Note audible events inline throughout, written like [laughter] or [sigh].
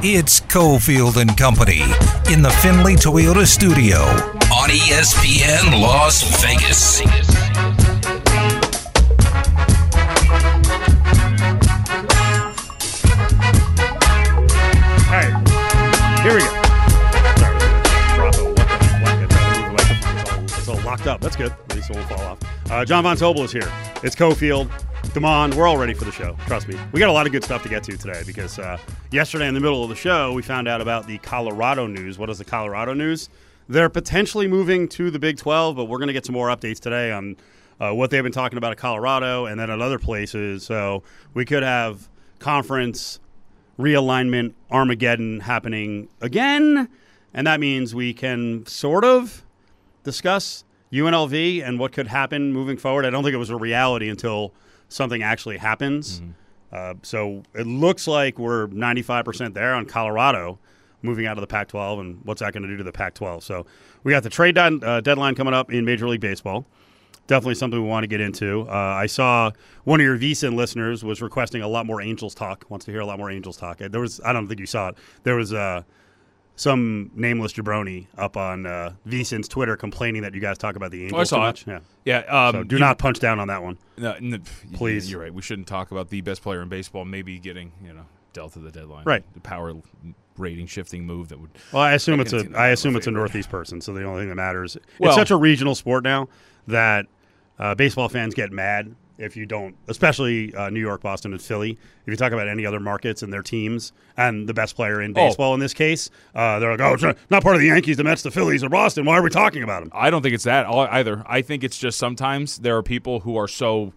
It's Cofield and Company in the Findlay Toyota studio on E ESPN Las Vegas. Right, here we go. Sorry, it's all locked up. That's good. At least it won't fall off. Uh, John Von Tobel is here. It's Cofield. Damon, we're all ready for the show. Trust me. We got a lot of good stuff to get to today because uh, yesterday in the middle of the show, we found out about the Colorado news. What is the Colorado news? They're potentially moving to the Big 12, but we're going to get some more updates today on uh, what they've been talking about at Colorado and then at other places. So we could have conference realignment Armageddon happening again. And that means we can sort of discuss UNLV and what could happen moving forward. I don't think it was a reality until something actually happens. Uh, so it looks like we're 95% there on Colorado moving out of the Pac 12 and what's that going to do to the Pac 12. So we got the trade dead- uh, deadline coming up in Major League Baseball definitely something we want to get into. Uh, I saw one of your VSIN listeners was requesting a lot more Angels talk. Wants to hear a lot more Angels talk. There was I don't think you saw it. There was uh, some nameless jabroni up on uh, VSIN's Twitter complaining that you guys talk about the Angels Oh, I saw too it. much. Yeah. Yeah. Um, So do you- not punch down on that one. No, n- Please. You're right. We shouldn't talk about the best player in baseball maybe getting you know dealt to the deadline. Right. The power rating shifting move that would. Well, I assume it's a I assume it's a. Northeast person, so the only thing that matters. Well- it's such a regional sport now that uh, baseball fans get mad if you don't, especially uh, New York, Boston, and Philly. If you talk about any other markets and their teams and the best player in Oh. baseball in this case, uh, they're like, "Oh, it's not, not part of the Yankees, the Mets, the Phillies, or Boston. Why are we talking about them?" I don't think it's that either. I think it's just sometimes there are people who are so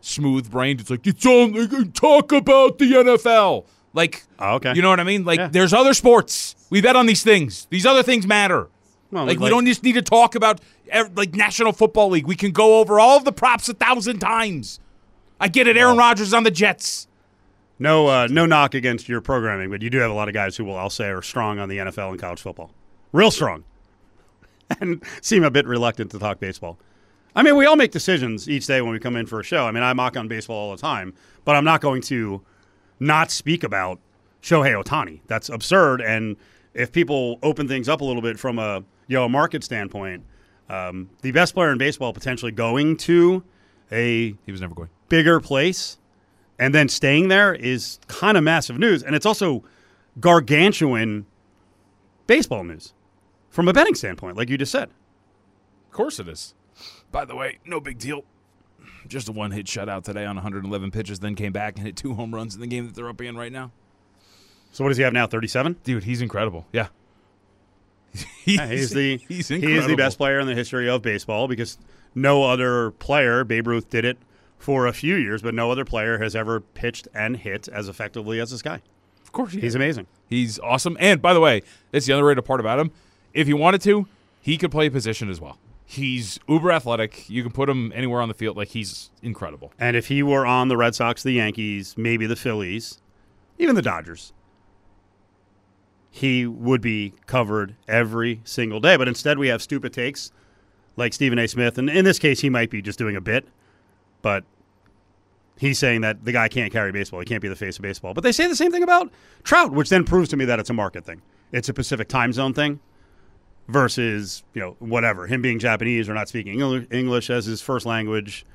smooth brained. It's like it's only talk about the NFL. Like, Oh, okay. you know what I mean? Like, Yeah. there's other sports. We bet on these things. These other things matter. Well, like, we like- don't just need to talk about like National Football League. We can go over all of the props a thousand times. I get it. Aaron Rodgers on the Jets. No, uh, no knock against your programming, but you do have a lot of guys who will, I'll say, are strong on the NFL and college football, real strong, [laughs] and seem a bit reluctant to talk baseball. I mean, we all make decisions each day when we come in for a show. I mean, I mock on baseball all the time, but I'm not going to not speak about Shohei Ohtani. That's absurd. And if people open things up a little bit from a you know a market standpoint, um, the best player in baseball potentially going to a He was never going. bigger place and then staying there is kind of massive news. And it's also gargantuan baseball news from a betting standpoint, like you just said. Of course it is. By the way, no big deal. Just a one hit shutout today on 111 pitches, then came back and hit two home runs in the game that they're up in right now. So what does he have now? 37? Dude, he's incredible. Yeah. [laughs] Yeah, he's the [laughs] he's he is the best player in the history of baseball because no other player, Babe Ruth did it for a few years, but no other player has ever pitched and hit as effectively as this guy. Of course he He's is. amazing. He's awesome. And by the way, that's the underrated part about him. If he wanted to, he could play a position as well. He's uber athletic. You can put him anywhere on the field. Like he's incredible. And if he were on the Red Sox, the Yankees, maybe the Phillies, even the Dodgers, he would be covered every single day. But instead, we have stupid takes like Stephen A. Smith. And in this case, he might be just doing a bit, but he's saying that the guy can't carry baseball. He can't be the face of baseball. But they say the same thing about Trout, which then proves to me that it's a market thing. It's a Pacific time zone thing versus, you know, whatever, him being Japanese or not speaking English as his first language.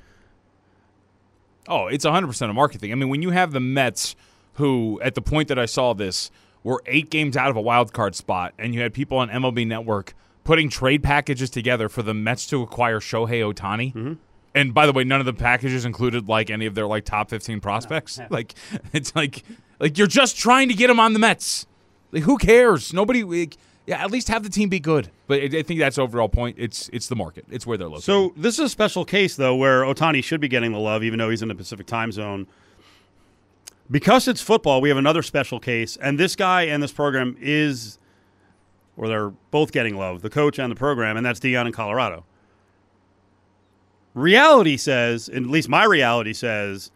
Oh, it's 100% a market thing. I mean, when you have the Mets, who at the point that I saw this were eight games out of a wild card spot, and you had people on MLB Network putting trade packages together for the Mets to acquire Shohei Ohtani. Mm-hmm. And by the way, none of the packages included like any of their like top 15 prospects. [laughs] Like it's like like you're just trying to get them on the Mets. Like who cares? Nobody. Like, yeah, at least have the team be good. But I I think that's overall point. It's it's the market. It's where they're located. So this is a special case, though, where Ohtani should be getting the love, even though he's in the Pacific time zone. Because it's football, we have another special case, and this guy and this program is, or they're both getting love, the coach and the program, and that's Deion in Colorado. Reality says, at least my reality says,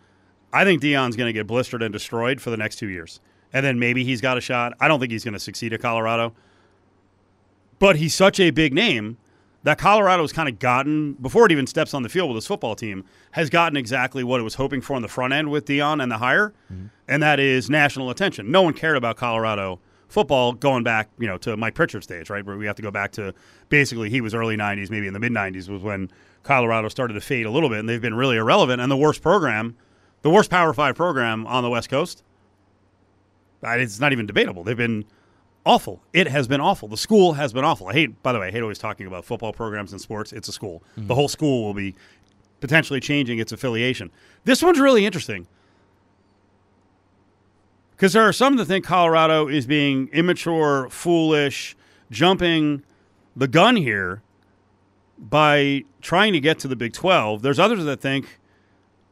I think Deion's going to get blistered and destroyed for the next two years, and then maybe he's got a shot. I don't think he's going to succeed at Colorado, but he's such a big name that Colorado's kind of gotten before it even steps on the field with his football team has gotten exactly what it was hoping for on the front end with Deion and the hire, mm-hmm. and that is national attention. No one cared about Colorado football going back, you know, to Mike Pritchard's stage, right? Where we have to go back to basically he was early 90s, maybe in the mid 90s was when Colorado started to fade a little bit, and they've been really irrelevant. And the worst program, the worst Power Five program on the West Coast, it's not even debatable. They've been awful. It has been awful. The school has been awful. I hate, by the way, I hate always talking about football programs and sports. It's a school. Mm-hmm. The whole school will be potentially changing its affiliation. This one's really interesting because there are some that think Colorado is being immature, foolish, jumping the gun here by trying to get to the Big 12. There's others that think,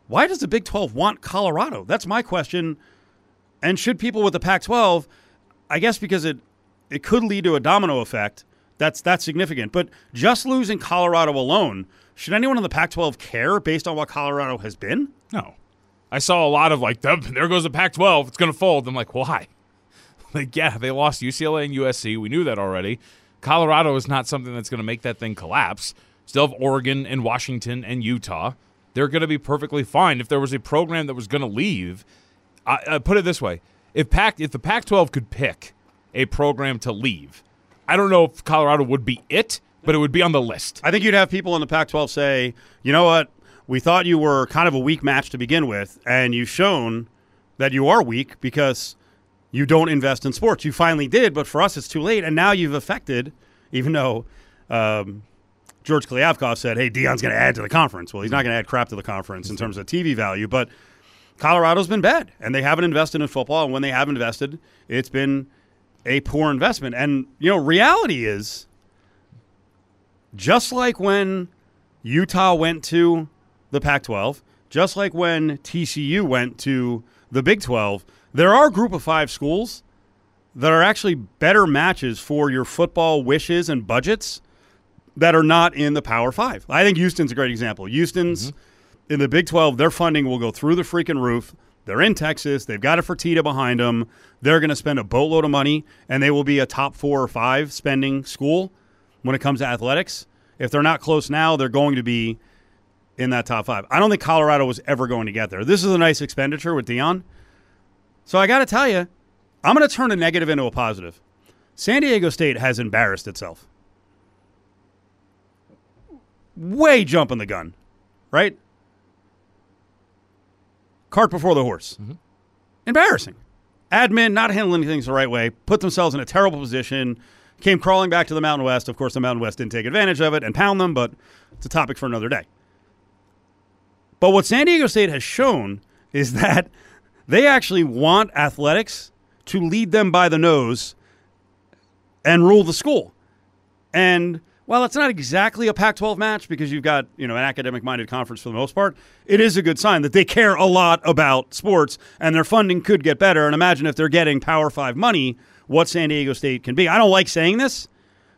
why does the Big 12 want Colorado? That's my question. And should people with the Pac 12, I guess because it, it could lead to a domino effect. That's that's significant. But just losing Colorado alone, should anyone in the Pac 12 care based on what Colorado has been? No. I saw a lot of like, there goes the Pac 12. It's going to fold. I'm like, why? [laughs] Like, yeah, they lost UCLA and USC. We knew that already. Colorado is not something that's going to make that thing collapse. Still have Oregon and Washington and Utah. They're going to be perfectly fine. If there was a program that was going to leave, I, I put it this way: if Pac, if the Pac-12 could pick a program to leave, I don't know if Colorado would be it, but it would be on the list. I think you'd have people in the Pac-12 say, you know what, we thought you were kind of a weak match to begin with, and you've shown that you are weak because you don't invest in sports. You finally did, but for us, it's too late. And now you've affected, even though um, George Kliavkoff said, hey, Deion's going to add to the conference. Well, he's not going to add crap to the conference in terms of TV value, but Colorado's been bad, and they haven't invested in football. And when they have invested, it's been a poor investment. And, you know, reality is just like when Utah went to the Pac 12, just like when TCU went to the Big 12, there are group of five schools that are actually better matches for your football wishes and budgets that are not in the Power Five. I think Houston's a great example. Houston's mm-hmm. In the Big 12, their funding will go through the freaking roof. They're in Texas. They've got a Fertitta behind them. They're going to spend a boatload of money, and they will be a top four or five spending school when it comes to athletics. If they're not close now, they're going to be in that top five. I don't think Colorado was ever going to get there. This is a nice expenditure with Deion. So I got to tell you, I'm going to turn a negative into a positive. San Diego State has embarrassed itself. Way jumping the gun, right? Cart before the horse. Mm-hmm. Embarrassing. Admin not handling things the right way, put themselves in a terrible position, came crawling back to the Mountain West. Of course, the Mountain West didn't take advantage of it and pound them, but it's a topic for another day. But what San Diego State has shown is [laughs] that they actually want athletics to lead them by the nose and rule the school. And while it's not exactly a Pac 12 match because you've got, you know, an academic minded conference for the most part, it is a good sign that they care a lot about sports and their funding could get better. And imagine if they're getting Power Five money, what San Diego State can be. I don't like saying this,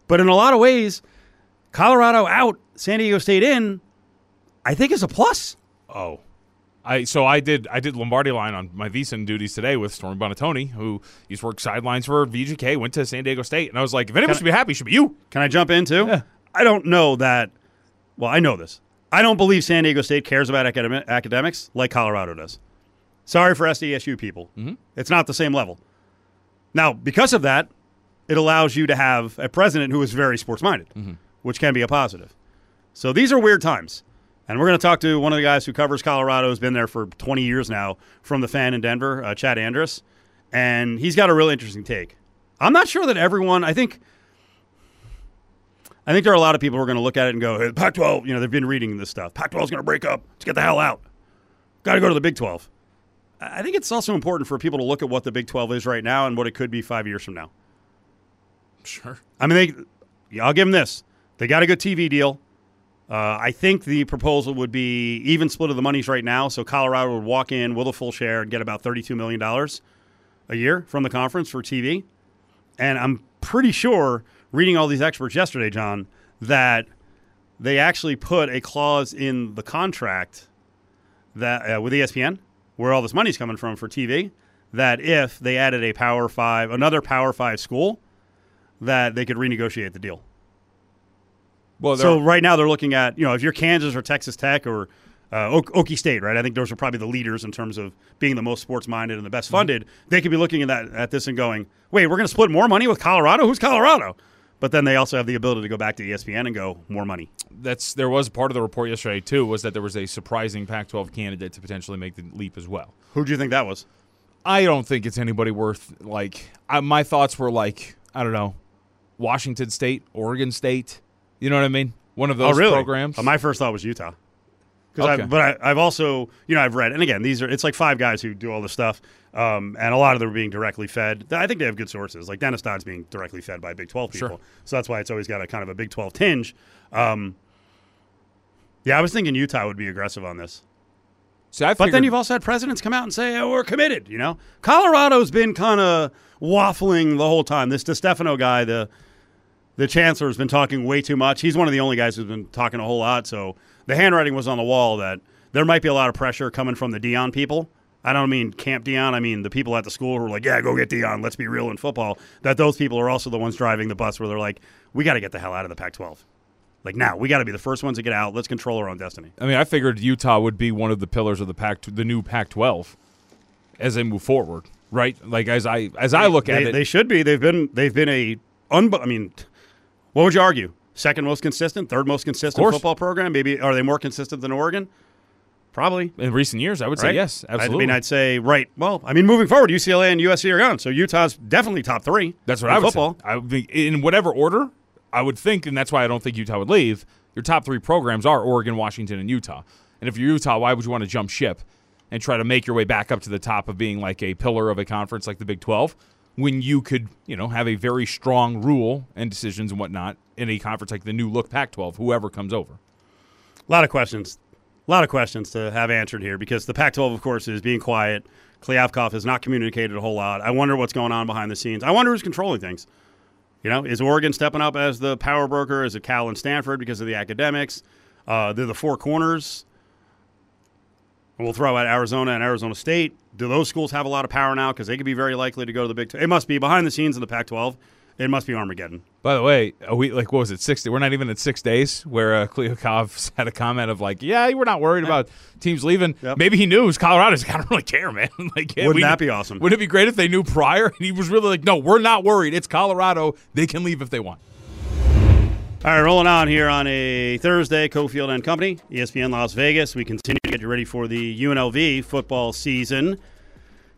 but in a lot of ways, Colorado out, San Diego State in, I think is a plus. Oh, I so I did I did Lombardi line on my VSiN duties today with Stormy Buonantony, who used to work sidelines for VGK, went to San Diego State, and I was like, if anyone can should I, be happy, should be you. Can I jump in too? Yeah. I don't know that. Well, I know this. I don't believe San Diego State cares about academic, academics like Colorado does. Sorry for SDSU people. Mm-hmm. It's not the same level. Now, because of that, it allows you to have a president who is very sports minded, mm-hmm. which can be a positive. So these are weird times. And we're going to talk to one of the guys who covers Colorado, has been there for 20 years now, from the fan in Denver, uh, Chad Andrus. And he's got a really interesting take. I'm not sure that everyone, I think. I think there are a lot of people who are going to look at it and go, hey, Pac 12, you know, they've been reading this stuff. Pac 12 is going to break up. Let's get the hell out. Got to go to the Big 12. I think it's also important for people to look at what the Big 12 is right now and what it could be five years from now. Sure. I mean, they, I'll give them this. They got a good TV deal. Uh, I think the proposal would be even split of the monies right now. So Colorado would walk in with a full share and get about $32 million a year from the conference for TV. And I'm pretty sure, reading all these experts yesterday, John, that they actually put a clause in the contract that uh, with ESPN, where all this money's coming from for TV, that if they added a Power Five, another Power Five school, that they could renegotiate the deal. Well, so right now they're looking at you know if you're Kansas or Texas Tech or uh, o- Okie State, right? I think those are probably the leaders in terms of being the most sports minded and the Mm-hmm. best funded. They could be looking at that at this and going, "Wait, we're going to split more money with Colorado? Who's Colorado?" But then they also have the ability to go back to ESPN and go more money. That's there was part of the report yesterday too was that there was a surprising Pac-12 candidate to potentially make the leap as well. Who do you think that was? I don't think it's anybody worth like. I, my thoughts were like I don't know, Washington State, Oregon State. You know what I mean? One of those oh, really? programs. My first thought was Utah. Okay. I, but I, I've also, you know, I've read, and again, these are it's like five guys who do all this stuff, um, and a lot of them are being directly fed. I think they have good sources. Like Dennis Dodd's being directly fed by Big Twelve people, Sure. so that's why it's always got a kind of a Big Twelve tinge. Um, yeah, I was thinking Utah would be aggressive on this. See, I But then you've also had presidents come out and say, oh, we're committed, you know? Colorado's been kind of waffling the whole time. This DiStefano guy, the the chancellor, has been talking way too much. He's one of the only guys who's been talking a whole lot. So the handwriting was on the wall that there might be a lot of pressure coming from the Deion people. I don't mean Camp Deion. I mean the people at the school who are like, yeah, go get Deion. Let's be real in football. That those people are also the ones driving the bus where they're like, we got to get the hell out of the Pac 12. Like now, we got to be the first ones to get out. Let's control our own destiny. I mean, I figured Utah would be one of the pillars of the Pac, the new Pac-12, as they move forward, right? Like as I as I look at they, it, they should be. They've been they've been a unbe- I mean, what would you argue? Second most consistent, third most consistent football program. Maybe are they more consistent than Oregon? Probably. in recent years, I would say Right? yes, I absolutely. mean, I'd say right. Well, I mean, moving forward, UCLA and USC are gone, so Utah's definitely top three. That's what I would football. say. I would think in whatever order, I would think, and that's why I don't think Utah would leave. Your top three programs are Oregon, Washington, and Utah. And if you're Utah, why would you want to jump ship and try to make your way back up to the top of being like a pillar of a conference like the Big 12 when you could, you know, have a very strong rule and decisions and whatnot in a conference like the new look Pac-12, whoever comes over. A lot of questions. A lot of questions to have answered here because the Pac 12, of course, is being quiet. Kliavkoff has not communicated a whole lot. I wonder what's going on behind the scenes. I wonder who's controlling things. You know, is Oregon stepping up as the power broker? Is it Cal and Stanford because of the academics? Uh, they're the four corners. We'll throw out Arizona and Arizona State. Do those schools have a lot of power now? Because they could be very likely to go to the Big 12. It must be behind the scenes in the Pac 12. It must be Armageddon. By the way, a week like what was it? Six? We're not even at six days. Where uh, Kliavkoff [laughs] had a comment of like, "Yeah, we're not worried about teams leaving." Yep. Maybe he knew it was Colorado. I don't really care, man. [laughs] like, yeah, Wouldn't we- that be awesome? Wouldn't it be great if they knew prior? [laughs] And he was really like, "No, we're not worried. It's Colorado. They can leave if they want." All right, rolling on here on a Thursday, Cofield and Company, ESPN Las Vegas. We continue to get you ready for the UNLV football season.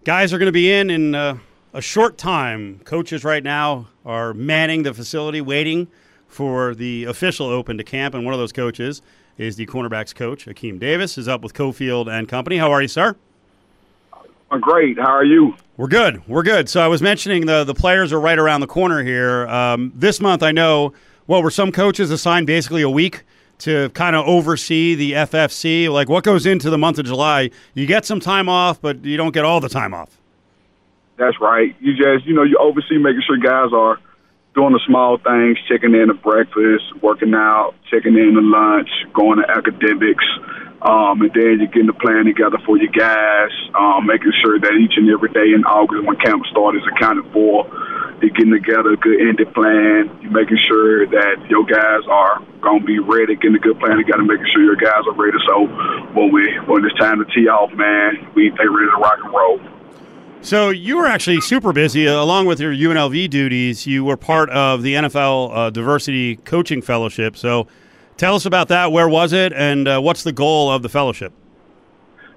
Guys are going to be in in uh, a short time. Coaches right now are manning the facility, waiting for the official open to camp. And one of those coaches is the cornerbacks coach, Akeem Davis, is up with Cofield and Company. How are you, sir? I'm great. How are you? We're good. We're good. So I was mentioning the the players are right around the corner here. Um, this month, I know. Well, were some coaches assigned basically a week to kind of oversee the FFC? Like, what goes into the month of July? You get some time off, but you don't get all the time off. That's right. You just, you know, you oversee making sure guys are doing the small things, checking in to breakfast, working out, checking in to lunch, going to academics, um, and then you're getting the plan together for your guys, um, making sure that each and every day in August when camp starts is accounted for. You're getting together a good ended plan. You're making sure that your guys are going to be ready, getting a good plan together, making sure your guys are ready. So when we when it's time to tee off, man, we they ready to rock and roll. So you were actually super busy, uh, along with your UNLV duties. You were part of the NFL uh, Diversity Coaching Fellowship. So tell us about that. Where was it, and uh, what's the goal of the fellowship?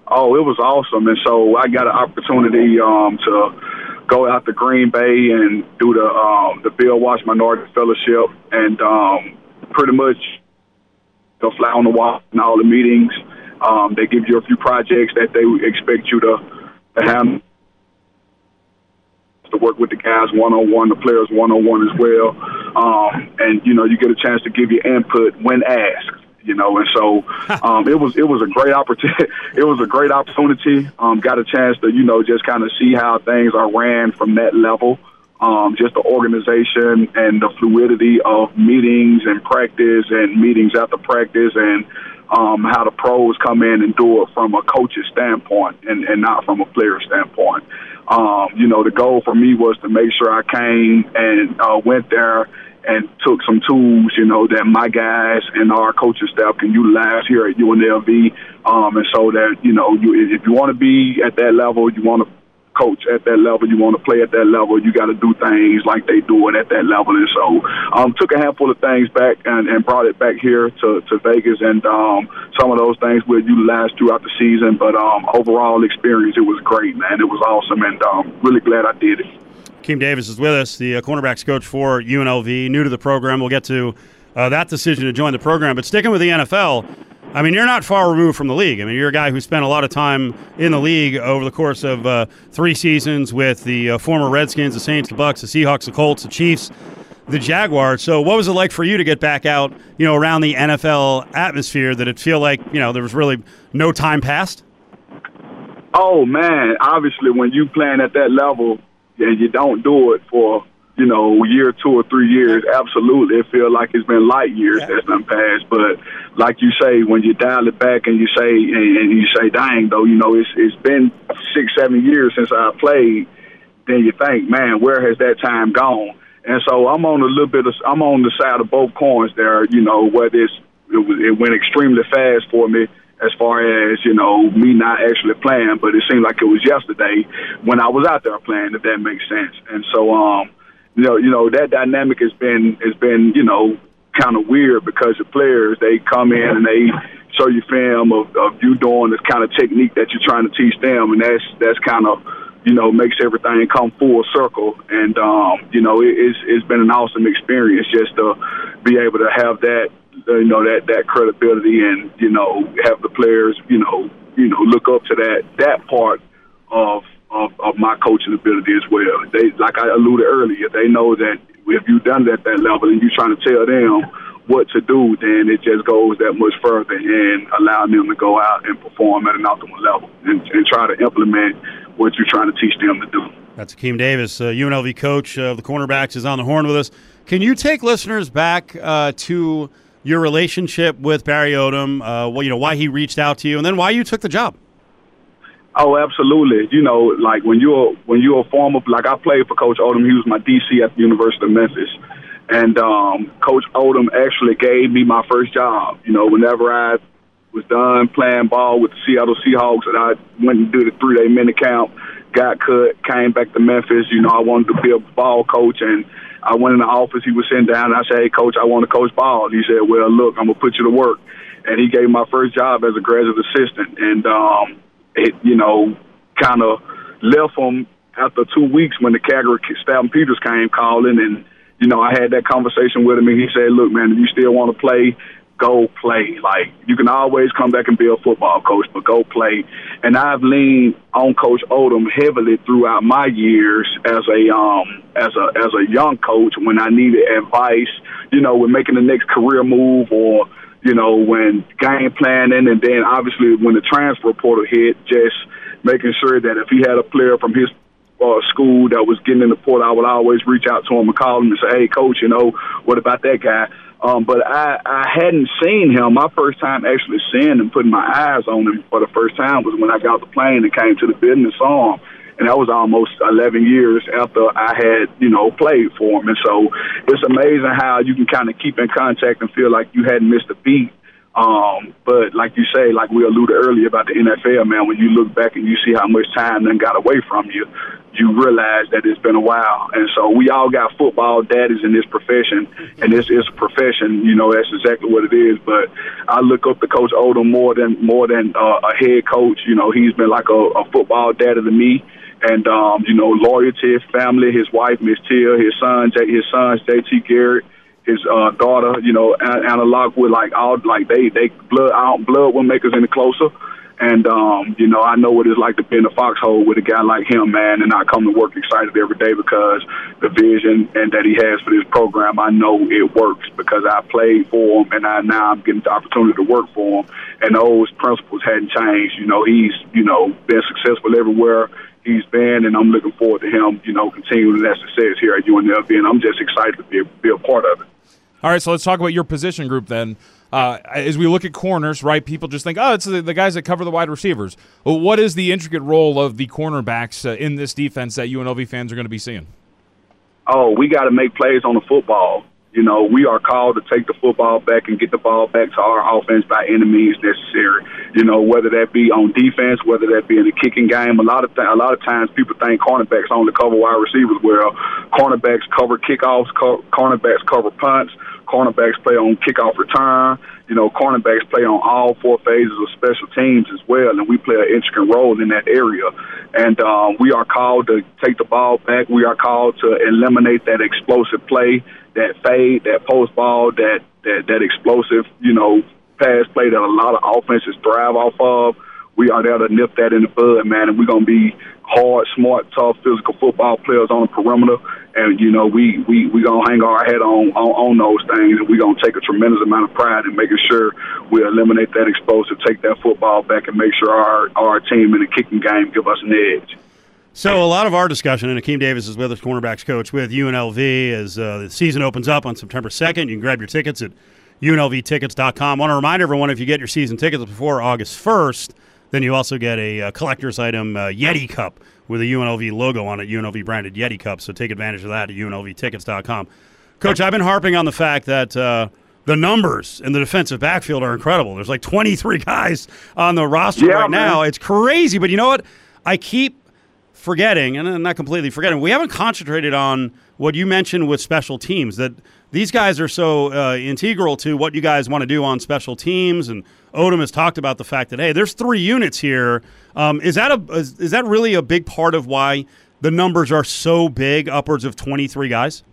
Oh, it was awesome, and so I got an opportunity um, to go out to Green Bay and do the um, the Bill Walsh Minority Fellowship, and um, pretty much go fly on the wall in all the meetings. Um, they give you a few projects that they expect you to, to have to work with the guys one on one, the players one on one as well, um, and you know you get a chance to give your input when asked. You know, and so [laughs] um, it was it was a great opportunity. [laughs] it was a great opportunity. Um, got a chance to you know just kind of see how things are ran from that level. Um, just the organization and the fluidity of meetings and practice and meetings after practice and um, how the pros come in and do it from a coach's standpoint and, and not from a player standpoint. Um, you know, the goal for me was to make sure I came and uh, went there and took some tools, you know, that my guys and our coaching staff can utilize here at UNLV. Um, and so that, you know, you, if you want to be at that level, you want to coach at that level, you want to play at that level, you got to do things like they do it at that level. And so, um, took a handful of things back and, and brought it back here to, to Vegas, and um, some of those things we'll utilize throughout the season. But um, overall experience, it was great, man. It was awesome, and um, really glad I did it. Keem Davis is with us, the uh, cornerbacks coach for UNLV, new to the program. We'll get to uh, that decision to join the program. But sticking with the NFL, I mean, you're not far removed from the league. I mean, you're a guy who spent a lot of time in the league over the course of uh, three seasons with the uh, former Redskins, the Saints, the Bucks, the Seahawks, the Colts, the Chiefs, the Jaguars. So, what was it like for you to get back out, you know, around the NFL atmosphere? That it feel like you know there was really no time passed? Oh man, obviously, when you playing at that level and you don't do it for you know, year two or three years, absolutely, it feels like it's been light years yeah. that's done passed. But like you say, when you dial it back and you say and, and you say, "Dang, though," you know, it's it's been six, seven years since I played. Then you think, man, where has that time gone? And so I'm on a little bit of I'm on the side of both coins there. You know, whether it's it, was, it went extremely fast for me as far as you know me not actually playing, but it seemed like it was yesterday when I was out there playing. If that makes sense. And so, um, you know, you know that dynamic has been has been you know kind of weird because the players they come in and they show you film of, of you doing this kind of technique that you're trying to teach them, and that's that's kind of you know makes everything come full circle. And um, you know, it, it's it's been an awesome experience just to be able to have that you know that that credibility and you know have the players you know you know look up to that that part of of, of my coaching ability as well. They like I alluded earlier, they know that if you've done it at that level and you're trying to tell them what to do, then it just goes that much further and allowing them to go out and perform at an optimal level and, and try to implement what you're trying to teach them to do. That's Akeem Davis, uh, UNLV coach of the cornerbacks, is on the horn with us. Can you take listeners back uh, to your relationship with Barry Odom, uh, well, you know, why he reached out to you, and then why you took the job. Oh, absolutely. You know, like when you're when you're a former, like I played for Coach Odom. He was my DC at the University of Memphis, and um, Coach Odom actually gave me my first job. You know, whenever I was done playing ball with the Seattle Seahawks, and I went and did a three day mini camp, got cut, came back to Memphis. You know, I wanted to be a ball coach and I went in the office. He was sitting down. And I said, "Hey, coach, I want to coach ball." And he said, "Well, look, I'm gonna put you to work." And he gave me my first job as a graduate assistant, and um, it, you know, kind of left him after two weeks when the Calgary Stampeders came calling, and you know, I had that conversation with him, and he said, "Look, man, if you still want to play, go play. Like you can always come back and be a football coach, but go play. And I've leaned on Coach Odom heavily throughout my years as a um as a as a young coach when I needed advice, you know, when making the next career move or you know, when game planning and then obviously when the transfer portal hit, just making sure that if he had a player from his uh, school that was getting in the portal, I would always reach out to him and call him and say, "Hey, coach, you know, what about that guy?" Um, but I, I hadn't seen him. My first time actually seeing him, putting my eyes on him for the first time was when I got the plane and came to the business him. And that was almost 11 years after I had, you know, played for him. And so it's amazing how you can kind of keep in contact and feel like you hadn't missed a beat um, but like you say, like we alluded earlier about the NFL, man, when you look back and you see how much time then got away from you, you realize that it's been a while. And so we all got football daddies in this profession, and this is a profession. You know, that's exactly what it is. But I look up to Coach Odom more than more than uh, a head coach. You know, he's been like a, a football daddy to me. And um, you know, loyalty, family, his wife Miss Tia, his son, his sons JT Garrett, his uh, daughter, you know, Anna Lockwood, like all like they they blood out blood will make us any closer. And um, you know, I know what it's like to be in a foxhole with a guy like him, man, and I come to work excited every day because the vision and that he has for this program, I know it works because I played for him and I now I'm getting the opportunity to work for him. And those principles hadn't changed. You know, he's you know been successful everywhere he's been, and I'm looking forward to him, you know, continuing that success here at UNLV, and I'm just excited to be, be a part of it. All right, so let's talk about your position group then. Uh, as we look at corners, right, people just think, oh, it's the, the, guys that cover the wide receivers. Well, what is the intricate role of the cornerbacks uh, in this defense that UNLV fans are going to be seeing? Oh, we got to make plays on the football. You know, we are called to take the football back and get the ball back to our offense by any means necessary. You know, whether that be on defense, whether that be in the kicking game. A lot of th- a lot of times people think cornerbacks only cover wide receivers. Well, cornerbacks cover kickoffs, co- cornerbacks cover punts, cornerbacks play on kickoff return. You know, cornerbacks play on all four phases of special teams as well, and we play an intricate role in that area. And um, we are called to take the ball back. We are called to eliminate that explosive play, that fade, that post ball, that that that explosive, you know, pass play that a lot of offenses thrive off of. We are there to nip that in the bud, man, and we're gonna be hard, smart, tough, physical football players on the perimeter. And you know, we we we gonna hang our head on on, on those things, and we gonna take a tremendous amount of pride in making sure we eliminate that explosive, take that football back, and make sure our our team in the kicking game give us an edge. So a lot of our discussion, and Akeem Davis is with us, cornerbacks coach with UNLV, as uh, the season opens up on September 2nd. You can grab your tickets at unlvtickets.com. I want to remind everyone if you get your season tickets before August 1st, then you also get a, uh, collector's item uh, Yeti cup with a UNLV logo on it, UNLV branded Yeti cup. So take advantage of that at unlvtickets.com. Coach, I've been harping on the fact that uh, the numbers in the defensive backfield are incredible. There's like 23 [laughs] guys on the roster Yeah, right man. now. It's crazy. But you know what? I keep forgetting, and not completely forgetting, we haven't concentrated on what you mentioned with special teams, that these guys are so uh, integral to what you guys want to do on special teams. And Odom has talked about the fact that, hey, there's three units here. Um, is, that a, is, is that really a big part of why the numbers are so big, upwards of 23 guys?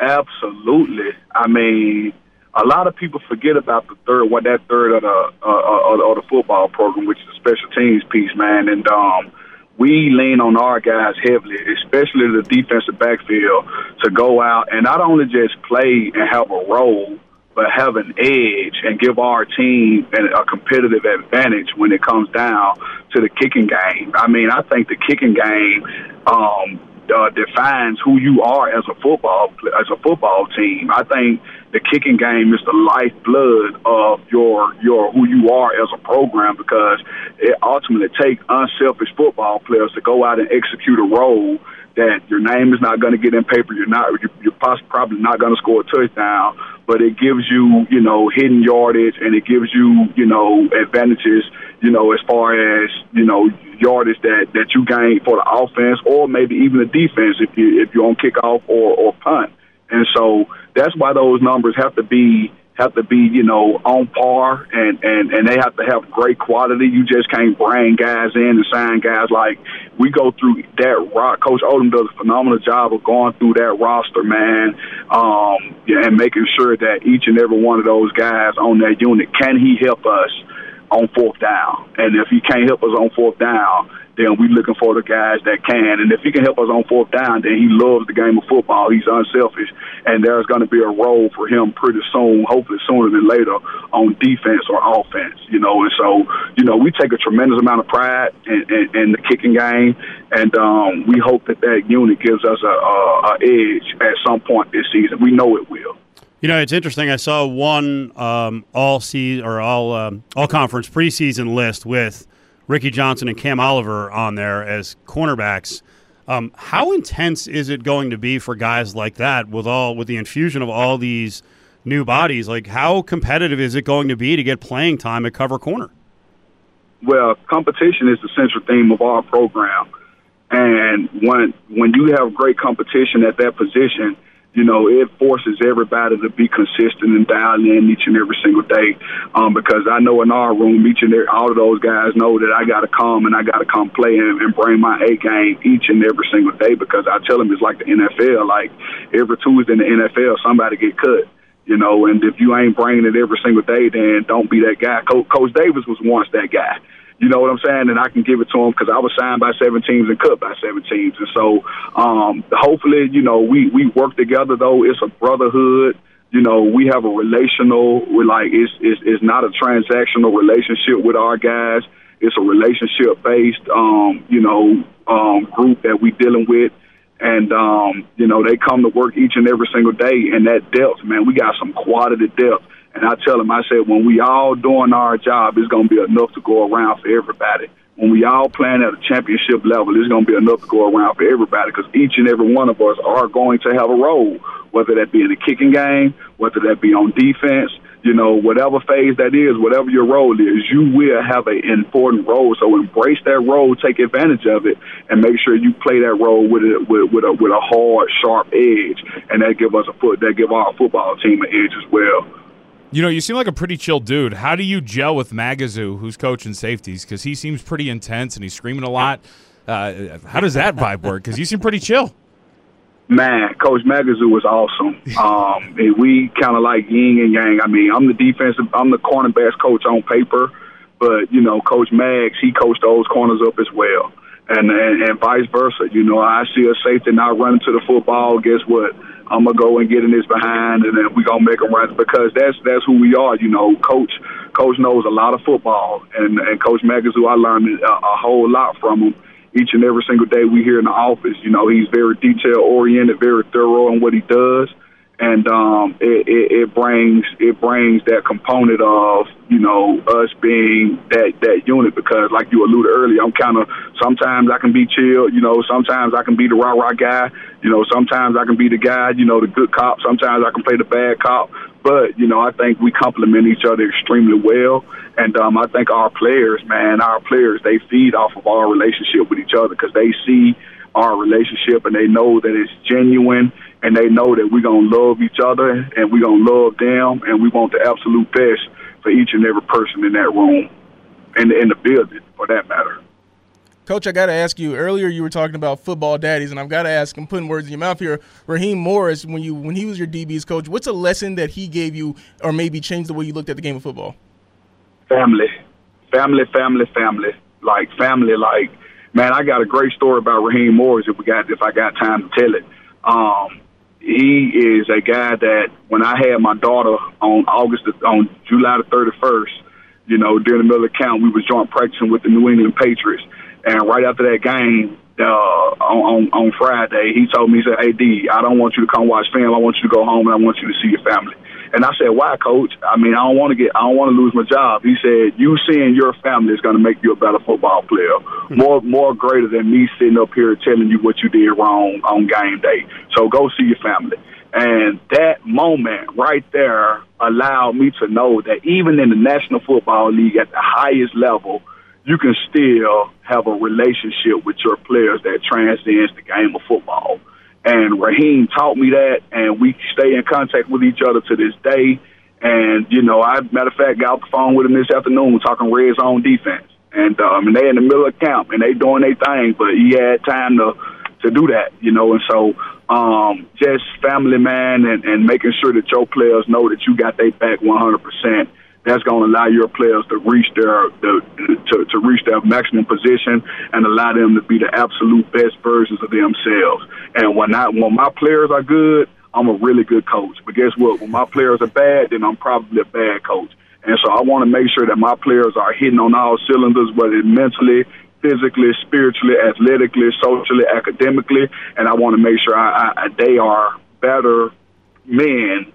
Absolutely. I mean, a lot of people forget about the third, what that third of the uh, uh, of the football program, which is the special teams piece, man. And um, we lean on our guys heavily, especially the defensive backfield, to go out and not only just play and have a role, but have an edge and give our team a competitive advantage when it comes down to the kicking game. I mean, I think the kicking game um, uh, defines who you are as a football as a football team. I think the kicking game is the lifeblood of your your who you are as a program because it ultimately takes unselfish football players to go out and execute a role that your name is not going to get in paper. You're not. You're, probably not going to score a touchdown, but it gives you, you know, hidden yardage, and it gives you, you know, advantages, you know, as far as you know, yardage that that you gain for the offense, or maybe even the defense if you if you're on kickoff or or punt. And so that's why those numbers have to be have to be, you know, on par and, and, and they have to have great quality. You just can't bring guys in and sign guys like we go through that rock. Coach Odom does a phenomenal job of going through that roster, man, um, and making sure that each and every one of those guys on that unit can he help us on fourth down. And if he can't help us on fourth down, then we're looking for the guys that can. And if he can help us on fourth down, then he loves the game of football. He's unselfish, and there's going to be a role for him pretty soon, hopefully sooner than later, on defense or offense. You know, and so you know we take a tremendous amount of pride in, in, in the kicking game, and um, we hope that that unit gives us a, a, a edge at some point this season. We know it will. You know, it's interesting. I saw one um, all season or all um, all conference preseason list with Ricky Johnson and Cam Oliver on there as cornerbacks. Um, how intense is it going to be for guys like that with all with the infusion of all these new bodies? Like, how competitive is it going to be to get playing time at cover corner? Well, competition is the central theme of our program, and when when you have great competition at that position, you know it forces everybody to be consistent and dial in each and every single day. Um, because I know in our room, each and every, all of those guys know that I got to come and I got to come play and, and bring my A game each and every single day. Because I tell them it's like the NFL. Like every Tuesday in the NFL, somebody get cut you know. And if you ain't bringing it every single day, then don't be that guy. Co- Coach Davis was once that guy. You know what I'm saying? And I can give it to him because I was signed by seven teams and cut by seven teams. And so, um, hopefully, you know, we we work together. Though it's a brotherhood. You know, we have a relational. We like it's it's it's not a transactional relationship with our guys. It's a relationship based, um, you know, um, group that we dealing with and um, you know they come to work each and every single day. And that depth, man, we got some quality depth. And I tell them, I said, when we all doing our job, it's going to be enough to go around for everybody. When we all playing at a championship level, it's going to be enough to go around for everybody because each and every one of us are going to have a role, whether that be in the kicking game, whether that be on defense, you know, whatever phase that is, whatever your role is, you will have an important role. So embrace that role, take advantage of it, and make sure you play that role with a with, with a with a hard, sharp edge, and that give us a foot that give our football team an edge as well. You know, you seem like a pretty chill dude. How do you gel with Magazoo, who's coaching safeties? Because he seems pretty intense and he's screaming a lot. Uh, how does that vibe work? Because you seem pretty chill. Man, Coach Magazoo was awesome. Um, [laughs] we kind of like yin and yang. I mean, I'm the defensive, I'm the cornerbacks coach on paper, but you know, Coach Mags, he coached those corners up as well, and, and and vice versa. You know, I see a safety not running to the football. Guess what? I'm gonna go and get in his behind, and then we gonna make him run because that's that's who we are. You know, Coach Coach knows a lot of football, and and Coach Magazoo, I learned a, a whole lot from him each and every single day we here in the office. You know, he's very detail oriented, very thorough in what he does, and um, it, it, it brings it brings that component of you know us being that that unit because, like you alluded earlier, I'm kind of sometimes I can be chill, you know, sometimes I can be the rah rah guy, you know, sometimes I can be the guy, you know, the good cop, sometimes I can play the bad cop. But you know, I think we complement each other extremely well, and um, I think our players, man, our players, they feed off of our relationship with each other because they see our relationship and they know that it's genuine and they know that we're gonna love each other and we're gonna love them and we want the absolute best for each and every person in that room and in the building for that matter. Coach, I got to ask you. Earlier, you were talking about football daddies, and I've got to ask. I'm putting words in your mouth here. Raheem Morris, when you when he was your DB's coach, what's a lesson that he gave you, or maybe changed the way you looked at the game of football? Family, family, family, family. Like family. Like man, I got a great story about Raheem Morris. If we got, if I got time to tell it. Um, he is a guy that when I had my daughter on August on July the 31st, you know, during the middle of the camp, we was joint practicing with the New England Patriots and right after that game, uh, on, on on Friday, he told me, he said, "Hey D, I don't want you to come watch film. I want you to go home and I want you to see your family." And I said, "Why, Coach? I mean, I don't want to get, I don't want to lose my job." He said, "You seeing your family is going to make you a better football player, hmm. more more greater than me sitting up here telling you what you did wrong on game day. So go see your family." And that moment right there allowed me to know that even in the National Football League at the highest level you can still have a relationship with your players that transcends the game of football. And Raheem taught me that, and we stay in contact with each other to this day. And you know, I matter of fact got off the phone with him this afternoon talking red zone defense, and um, and they in the middle of camp and they doing their thing, but he had time to to do that, you know. And so, um, just family man, and, and making sure that your players know that you got their back 100 percent that's going to allow your players to reach their the, to, to reach their maximum position and allow them to be the absolute best versions of themselves. And when I when my players are good, I'm a really good coach. But guess what? When my players are bad, then I'm probably a bad coach. And so I want to make sure that my players are hitting on all cylinders, whether mentally, physically, spiritually, athletically, socially, academically, and I want to make sure I, I, they are better men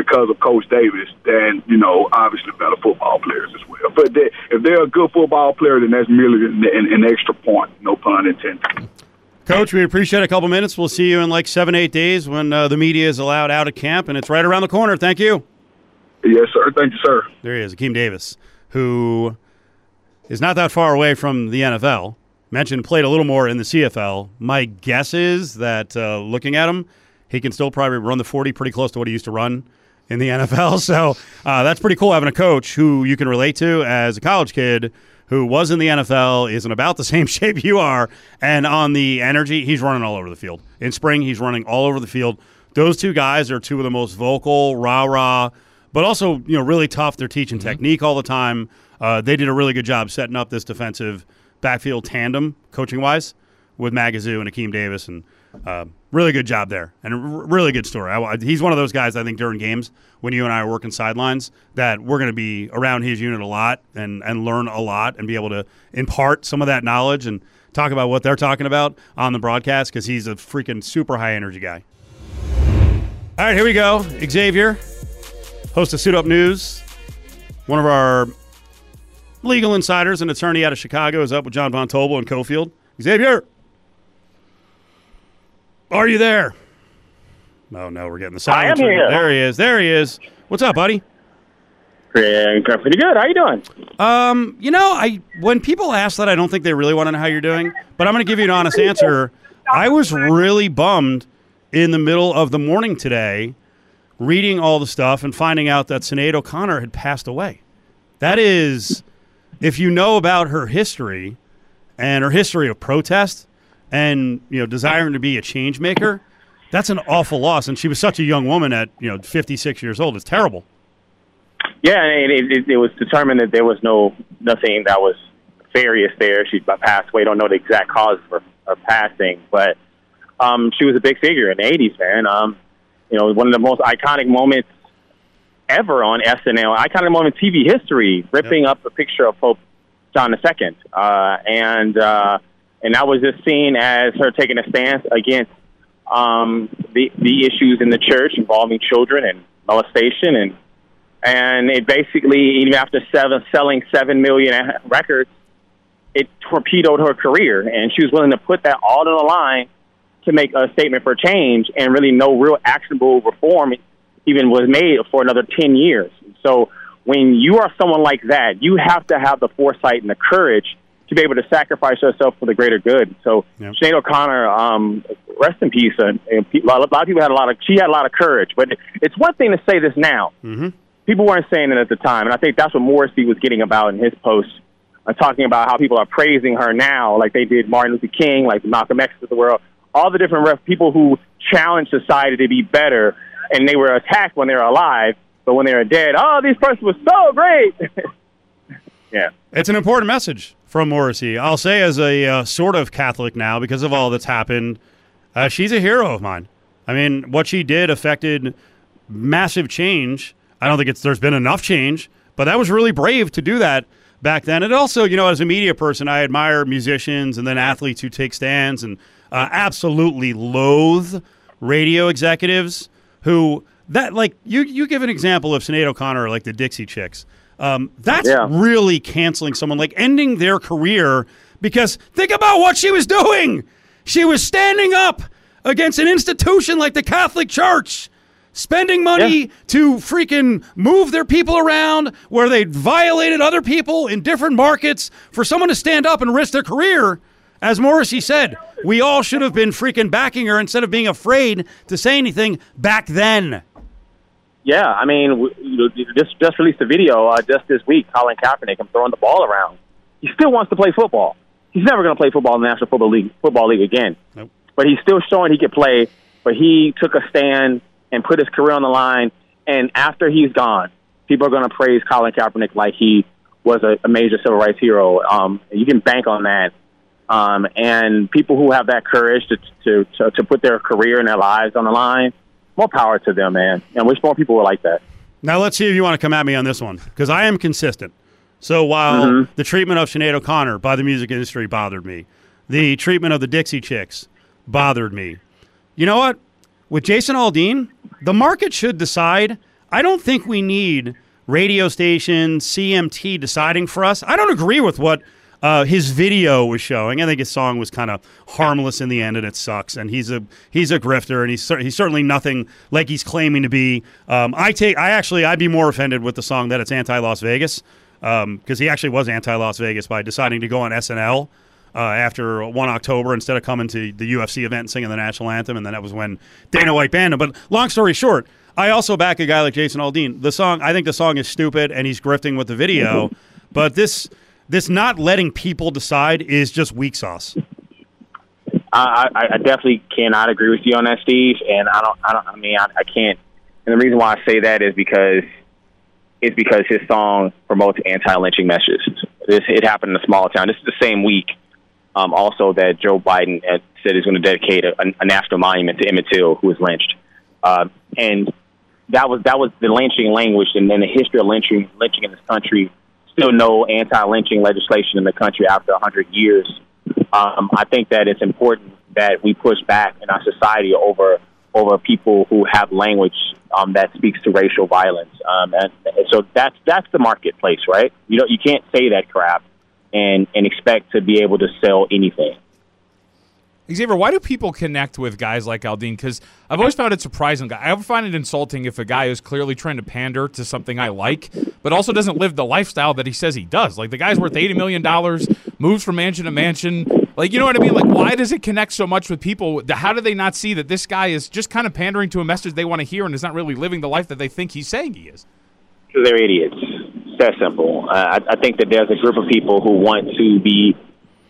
because of Coach Davis than you know obviously better football players as well. But they, if they're a good football player, then that's merely an, an, extra point. No pun intended. Coach, we appreciate a couple minutes. We'll see you in like seven, eight days when uh, the media is allowed out of camp, and it's right around the corner. Thank you. Yes, sir. Thank you, sir. There he is, Akeem Davis, who is not that far away from the NFL. Mentioned played a little more in the CFL. My guess is that uh, looking at him, he can still probably run the 40 pretty close to what he used to run in the NFL. So uh, that's pretty cool having a coach who you can relate to as a college kid who was in the NFL, is in about the [laughs] same shape you are, and on the energy, he's running all over the field. In spring, he's running all over the field. Those two guys are two of the most vocal, rah rah, but also you know really tough. They're teaching mm-hmm. technique all the time. Uh, they did a really good job setting up this defensive backfield tandem, coaching wise, with Magazoo and Akeem Davis, and uh, really good job there, and a really good story. I, he's one of those guys I think during games when you and I are working sidelines that we're going to be around his unit a lot and and learn a lot and be able to impart some of that knowledge and talk about what they're talking about on the broadcast because he's a freaking super high energy guy. All right, here we go. Exavier, host of Suit Up News, one of our legal insiders, an attorney out of Chicago, is up with John Von Tobel and Cofield. Exavier. Are you there? Oh no, we're getting the silence. I am here. There he is. There he is. What's up, buddy? Pretty pretty good. How you doing? Um, you know, I when people ask that, I don't think they really want to know how you're doing. But I'm going to give you an honest answer. I was really bummed in the middle of the morning today, reading all the stuff and finding out that Sinead O'Connor had passed away. That is, if you know about her history and her history of protest and you know desiring to be a change maker, that's an awful loss. And she was such a young woman at you know 56 years old. It's terrible. Yeah, and it, it, it was determined that there was no nothing that was nefarious there. She passed away. Don't know the exact cause for her passing, but um, she was a big figure in the '80s, man. Um, you know, one of the most iconic moments ever on SNL, iconic moment in TV history, ripping up a picture of Pope John II, uh, and uh, and that was just seen as her taking a stance against um, the the issues in the church involving children and molestation. And and it basically even after seven, selling seven million records, it torpedoed her career, and she was willing to put that all on the line to make a statement for change, and really no real actionable reform even was made for another ten years. So when you are someone like that, you have to have the foresight and the courage to be able to sacrifice herself for the greater good. So Yep. Sinead O'Connor, um, rest in peace. And pe- a lot of people had a lot of she had a lot of courage, but it's one thing to say this now people weren't saying it at the time, and I think that's what Morrissey was getting about in his post, uh, talking about how people are praising her now, like they did Martin Luther King, like Malcolm X of the world, all the different ref- people who challenged society to be better, and they were attacked when they were alive, but when they were dead, oh, these person was so great. [laughs] yeah. It's an important message from Morrissey. I'll say, as a uh, sort of Catholic now, because of all that's happened, uh, she's a hero of mine. I mean, what she did affected massive change. I don't think it's there's been enough change, but that was really brave to do that back then. And also, you know, as a media person, I admire musicians and then athletes who take stands and uh, absolutely loathe radio executives who that like you you give an example of Sinead O'Connor like the Dixie Chicks. Um, that's Yeah. really canceling someone like ending their career because think about what she was doing. She was standing up against an institution like the Catholic Church, spending money Yeah. to freaking move their people around where they violated other people in different markets for someone to stand up and risk their career. As Morrissey said, we all should have been freaking backing her instead of being afraid to say anything back then. Yeah, I mean, w- you know, just just released a video uh, just this week. Colin Kaepernick, I'm throwing the ball around. He still wants to play football. He's never going to play football in the National Football League football league again. Nope. But he's still showing he could play. But he took a stand and put his career on the line. And after he's gone, people are going to praise Colin Kaepernick like he was a, a major civil rights hero. Um, you can bank on that. Um, and people who have that courage to, to to to put their career and their lives on the line, more power to them, man. And wish more people were like that. Now let's see if you want to come at me on this one because I am consistent. So while mm-hmm. the treatment of Sinead O'Connor by the music industry bothered me, the treatment of the Dixie Chicks bothered me. You know what? With Jason Aldean, the market should decide. I don't think we need radio stations, CMT deciding for us. I don't agree with what uh, his video was showing. I think his song was kind of harmless in the end, and it sucks. And he's a he's a grifter, and he's cer- he's certainly nothing like he's claiming to be. Um, I take I actually I'd be more offended with the song that it's anti Las Vegas because he actually was anti Las Vegas by deciding to go on SNL. Uh, after 1 October, instead of coming to the UFC event and singing the national anthem, and then that was when Dana White banned him. But long story short, I also back a guy like Jason Aldean. The song, I think the song is stupid, and he's grifting with the video. [laughs] but this, this not letting people decide is just weak sauce. I, I, definitely cannot agree with you on that, Steve. And I don't, I don't, I mean, I, I can't. And the reason why I say that is because it's because his song promotes anti-lynching messages. This it happened in a small town. This is the same week, um, also that Joe Biden had said he's going to dedicate a, a national monument to Emmett Till, who was lynched. Uh, and that was that was the lynching language, and then the history of lynching lynching in this country. Still no anti-lynching legislation in the country after 100 years. Um, I think that it's important that we push back in our society over over people who have language um, that speaks to racial violence, um, and, and so that's that's the marketplace, right? You know, you can't say that crap and and expect to be able to sell anything. Exavier, why do people connect with guys like Aldean? Because I've always found it surprising. I ever find it insulting if a guy is clearly trying to pander to something I like, but also doesn't live the lifestyle that he says he does. Like the guy's worth eighty million dollars, moves from mansion to mansion. Like you know what I mean? Like why does it connect so much with people? How do they not see that this guy is just kind of pandering to a message they want to hear and is not really living the life that they think he's saying he is? They're idiots. It's that simple. I, I think that there's a group of people who want to be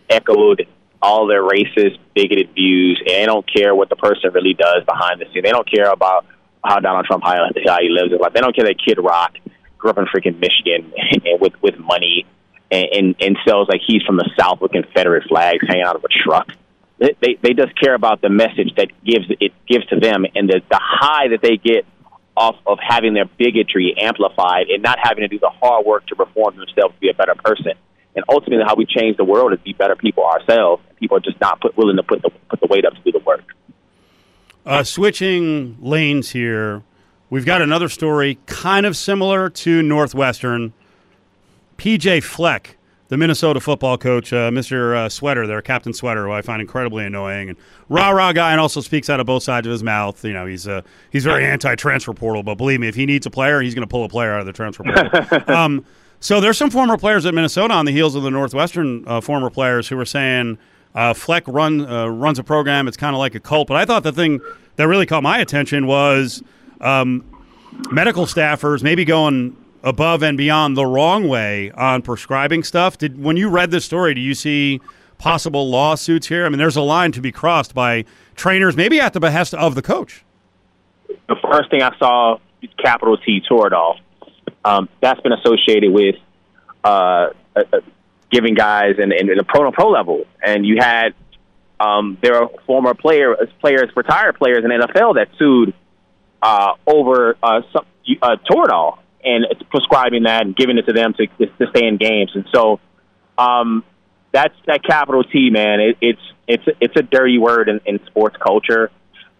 echoed all their racist, bigoted views, and they don't care what the person really does behind the scene. They don't care about how Donald Trump how, he lives his life. They don't care that Kid Rock grew up in freaking Michigan [laughs] and with with money and, and and sells like he's from the South with Confederate flags hanging out of a truck. They they, they just care about the message that gives it gives to them and the the high that they get off of having their bigotry amplified and not having to do the hard work to reform themselves to be a better person and ultimately how we change the world is be better people ourselves. People are just not put, willing to put the put the weight up to do the work. Uh, switching lanes here, we've got another story kind of similar to Northwestern. PJ Fleck, the Minnesota football coach, uh, Mr. Uh, Sweater, there, Captain Sweater, who I find incredibly annoying and rah rah guy, and also speaks out of both sides of his mouth. You know, he's uh, he's very anti transfer portal, but believe me, if he needs a player, he's going to pull a player out of the transfer portal. [laughs] um, so there's some former players at Minnesota on the heels of the Northwestern uh, former players who were saying uh, Fleck run uh, runs a program. It's kind of like a cult. But I thought the thing that really caught my attention was um, medical staffers maybe going above and beyond the wrong way on prescribing stuff. Did when you read this story, do you see possible lawsuits here? I mean, there's a line to be crossed by trainers, maybe at the behest of the coach. The first thing I saw, capital T Toradol um, that's been associated with uh, uh, giving guys in, in, in the pro pro level. And you had um, there are former player players, retired players in NFL that sued uh, over uh, uh, Toradol and prescribing that and giving it to them to, to stay in games. And so um, that's that capital T, man. It, it's it's it's a dirty word in, in sports culture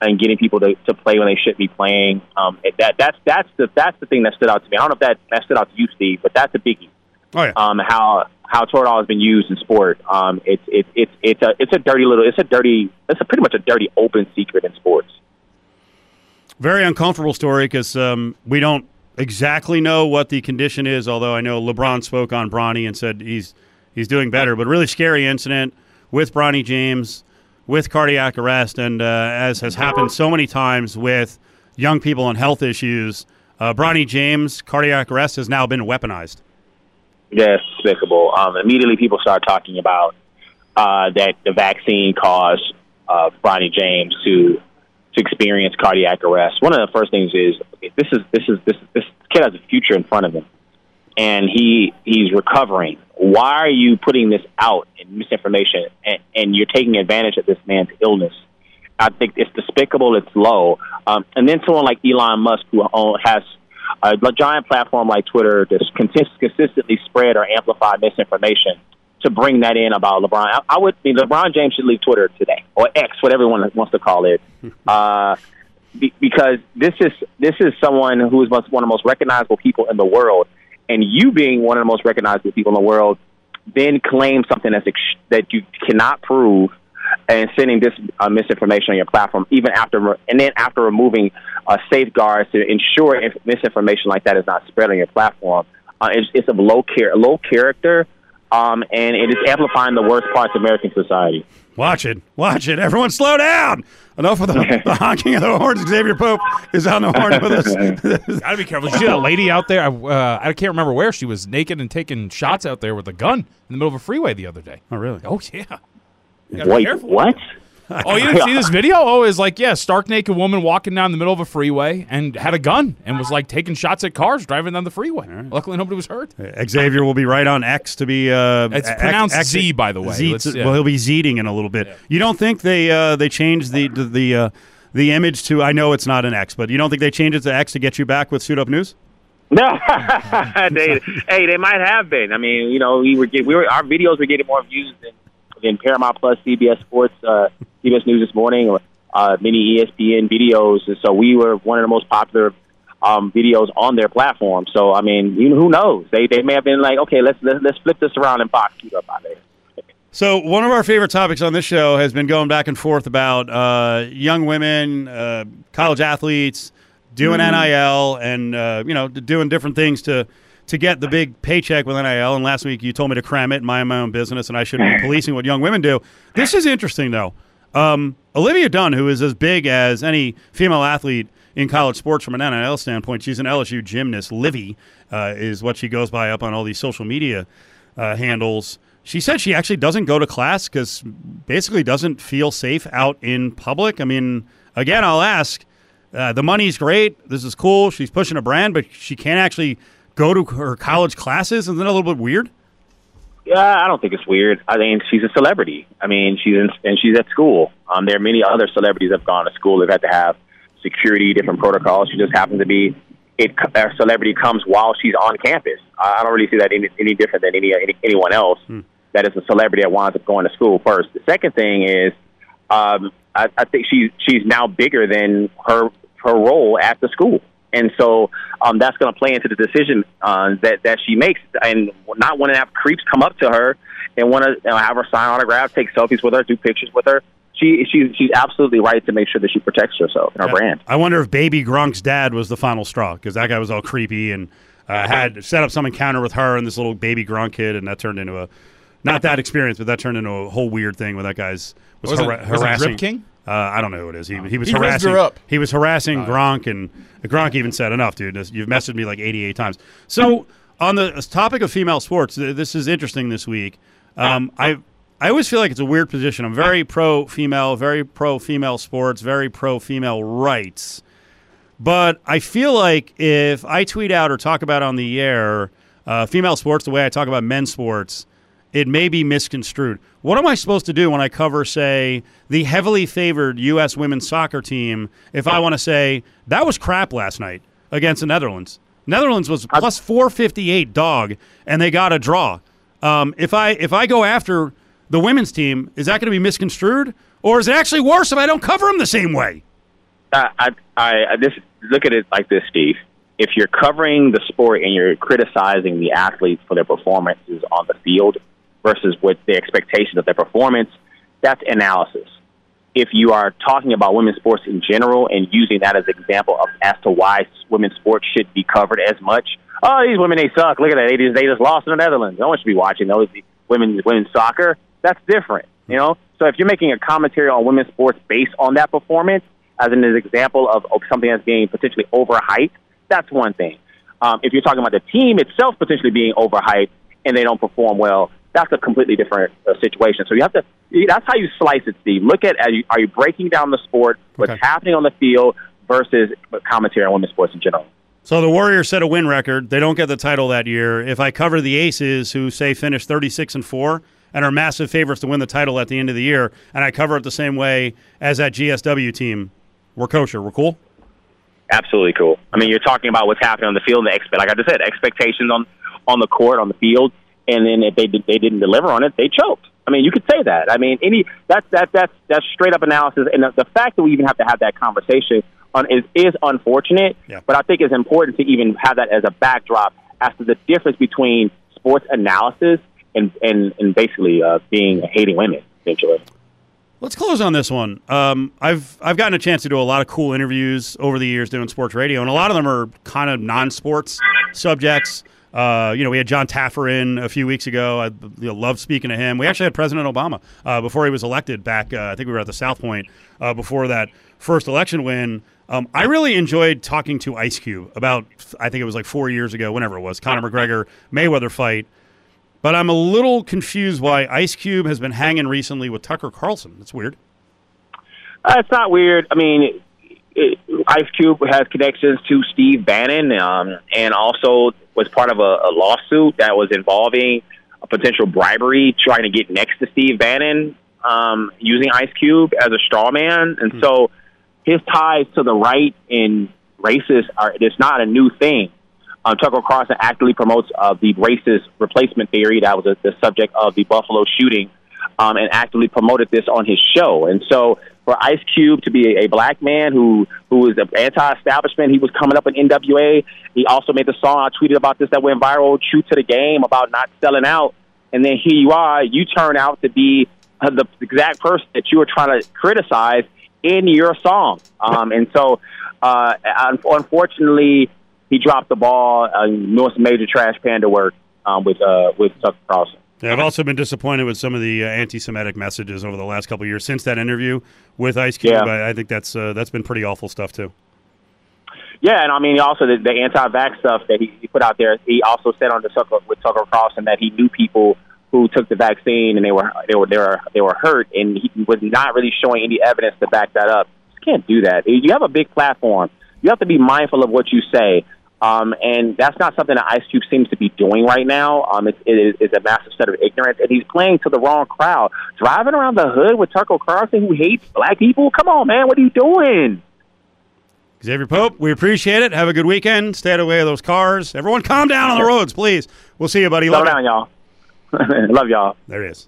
and getting people to, to play when they should be playing. Um, that that's that's the that's the thing that stood out to me. I don't know if that, that stood out to you, Steve, but that's a biggie. Oh yeah. Um, how how Toradol has been used in sport. Um, it's it's it's it's a it's a dirty little it's a dirty it's a pretty much a dirty open secret in sports. Very uncomfortable story because um, we don't exactly know what the condition is. Although I know LeBron spoke on Bronny and said he's he's doing better. But really scary incident with Bronny James with cardiac arrest, and uh, as has happened so many times with young people and health issues, uh, Bronny James cardiac arrest has now been weaponized. Yeah, despicable. Um, immediately, people start talking about uh, that the vaccine caused uh, Bronny James to to experience cardiac arrest. One of the first things is this is this is this this kid has a future in front of him, and he he's recovering why are you putting this out in misinformation and, and you're taking advantage of this man's illness? I think it's despicable. It's low. Um, and then someone like Elon Musk, who has a giant platform like Twitter, just consistently spread or amplify misinformation to bring that in about LeBron. I, I would mean LeBron James should leave Twitter today or X, whatever everyone wants to call it, [laughs] uh, be, because this is this is someone who is one of the most recognizable people in the world and you being one of the most recognizable people in the world, then claim something that's ex- that you cannot prove and sending this uh, misinformation on your platform, even after and then after removing uh, safeguards to ensure if misinformation like that is not spread on your platform, uh, it's, it's of low care, low character, um, and it is amplifying the worst parts of American society. Watch it. Watch it. Everyone slow down. Enough of the, the honking of the horns. Exavier Pope is on the horn with us. [laughs] Gotta be careful. You see a lady out there? Uh, I can't remember where she was naked and taking shots out there with a gun in the middle of a freeway the other day. Oh, really? Oh, yeah. Wait, what? [laughs] oh, you didn't see this video? Oh, it's like, yeah, stark naked woman walking down the middle of a freeway and had a gun and was like taking shots at cars driving down the freeway. Right. Luckily, nobody was hurt. Exavier will be right on X to be. Uh, it's pronounced X, Z, by the way. Z, yeah. Well, he'll be Zeeting in a little bit. Yeah. You don't think they uh, they changed the the the, uh, the image to? I know it's not an X, but you don't think they changed it to X to get you back with Suit Up News? No, [laughs] they, hey, they might have been. I mean, you know, we were we were our videos were getting more views than than Paramount Plus, CBS Sports, uh, CBS News this morning, uh, many ESPN videos. And so we were one of the most popular um, videos on their platform. So I mean, you know, who knows? They they may have been like, okay, let's let's, let's flip this around and box you up out there. So one of our favorite topics on this show has been going back and forth about uh, young women, uh, college athletes doing NIL, and uh, you know doing different things to to get the big paycheck with NIL. And last week you told me to cram it and mind my own business, and I shouldn't be [laughs] policing what young women do. This is interesting though. Um, Olivia Dunne, who is as big as any female athlete in college sports from an NIL standpoint, she's an LSU gymnast. Livvy uh, is what she goes by up on all these social media uh, handles. She said she actually doesn't go to class because basically doesn't feel safe out in public. I mean, again, I'll ask. Uh, the money's great. This is cool. She's pushing a brand, but she can't actually go to her college classes. Isn't that a little bit weird? Yeah, I don't think it's weird. I mean, she's a celebrity. I mean, she's in, and she's at school. Um, there are many other celebrities that have gone to school. They've had to have security, different protocols. She just happens to be it. A celebrity comes while she's on campus. I don't really see that any, any different than any, any anyone else. That is a celebrity that winds up going to school first. The second thing is, um, I, I think she's she's now bigger than her her role at the school. And so um, that's going to play into the decision uh, that that she makes, and not want to have creeps come up to her and want to you know, have her sign autographs, take selfies with her, do pictures with her. She she she's absolutely right to make sure that she protects herself and her brand. I wonder if Baby Gronk's dad was the final straw because that guy was all creepy and uh, had set up some encounter with her and this little baby Gronk kid, and that turned into a not that experience, but that turned into a whole weird thing where that guy's was, Was it- hara- was it harassing. Drip King? Uh, I don't know who it is. He, he was He harassing. her up. He was harassing Gronk, and Gronk even said, "Enough, dude. This- You've messaged me like 88 times." So, on the topic of female sports, th- this is interesting this week. Um, I I always feel like it's a weird position. I'm very pro female, very pro female sports, very pro female rights. But I feel like if I tweet out or talk about on the air uh, female sports the way I talk about men's sports, it may be misconstrued. What am I supposed to do when I cover, say, the heavily favored U.S. women's soccer team if I want to say that was crap last night against the Netherlands? Netherlands was plus 458 dog, and they got a draw. Um, if I if I go after the women's team, is that going to be misconstrued, or is it actually worse if I don't cover them the same way? I, I, I I look at it like this, Steve. If you're covering the sport and you're criticizing the athletes for their performances on the field versus what the expectations of their performance, that's analysis. If you are talking about women's sports in general and using that as an example of as to why women's sports should be covered as much, oh, these women they suck. Look at that, they just they just lost in the Netherlands. No one should be watching those women's women's soccer. That's different, you know. So if you're making a commentary on women's sports based on that performance, as an example of, of something that's being potentially overhyped, that's one thing. Um, if you're talking about the team itself potentially being overhyped and they don't perform well, that's a completely different uh, situation. So you have to. That's how you slice it, Steve. Look at are you, are you breaking down the sport, what's Okay. happening on the field versus commentary on women's sports in general. So the Warriors set a win record. They don't get the title that year. If I cover the Aces, who say finish 36 and 4 and are massive favorites to win the title at the end of the year, and I cover it the same way as that GSW team, we're kosher. We're cool. Absolutely cool. I mean, you're talking about what's happening on the field. And The like I just said, expectations on on the court, on the field, and then if they they didn't deliver on it, they choked. I mean, you could say that. I mean, any that's that that's that's straight up analysis, and the, the fact that we even have to have that conversation on is is unfortunate. Yeah. But I think it's important to even have that as a backdrop as to the difference between sports analysis and and and basically uh, being hating women essentially. Let's close on this one. Um, I've I've gotten a chance to do a lot of cool interviews over the years doing sports radio, and a lot of them are kind of non-sports subjects. Uh, you know, we had Jon Taffer in a few weeks ago. I you know, love speaking to him. We actually had President Obama uh, before he was elected back. Uh, I think we were at the South Point uh, before that first election win. Um, I really enjoyed talking to Ice Cube about. I think it was like four years ago, whenever it was, Conor McGregor Mayweather fight. But I'm a little confused why Ice Cube has been hanging recently with Tucker Carlson. It's weird. Uh, it's not weird. I mean, Ice Cube has connections to Steve Bannon, um, and also was part of a, a lawsuit that was involving a potential bribery, trying to get next to Steve Bannon um, using Ice Cube as a straw man, and so his ties to the right and racist are. It's not a new thing. Um, Tucker Carlson actively promotes uh, the racist replacement theory that was a, the subject of the Buffalo shooting, um, and actively promoted this on his show. And so, for Ice Cube to be a, black man who who is anti-establishment, he was coming up in NWA. He also made the song I tweeted about this that went viral, "True to the Game," about not selling out. and then here you are, you turn out to be uh, the exact person that you were trying to criticize in your song. Um, and so, uh, unfortunately, he dropped the ball, uh, doing some major trash panda work um, with uh, with Tucker Carlson. Yeah, I've also been disappointed with some of the uh, anti-Semitic messages over the last couple years since that interview with Ice Cube. Yeah. I, I think that's uh, that's been pretty awful stuff too. Yeah, and I mean also the, the anti-vax stuff that he, he put out there. He also said on the Tucker with Tucker Carlson that he knew people who took the vaccine and they were they were they were they were hurt, and he was not really showing any evidence to back that up. You can't do that. You have a big platform. You have to be mindful of what you say. Um, and that's not something that Ice Cube seems to be doing right now. Um, it's, it is a massive set of ignorance, and he's playing to the wrong crowd. Driving around the hood with Tucker Carlson, who hates black people. Come on, man, what are you doing? Exavier Pope, we appreciate it. Have a good weekend. Stay out of the way of those cars. Everyone, calm down on the roads, please. We'll see you, buddy. Love down, y'all. [laughs] Love y'all. There he is.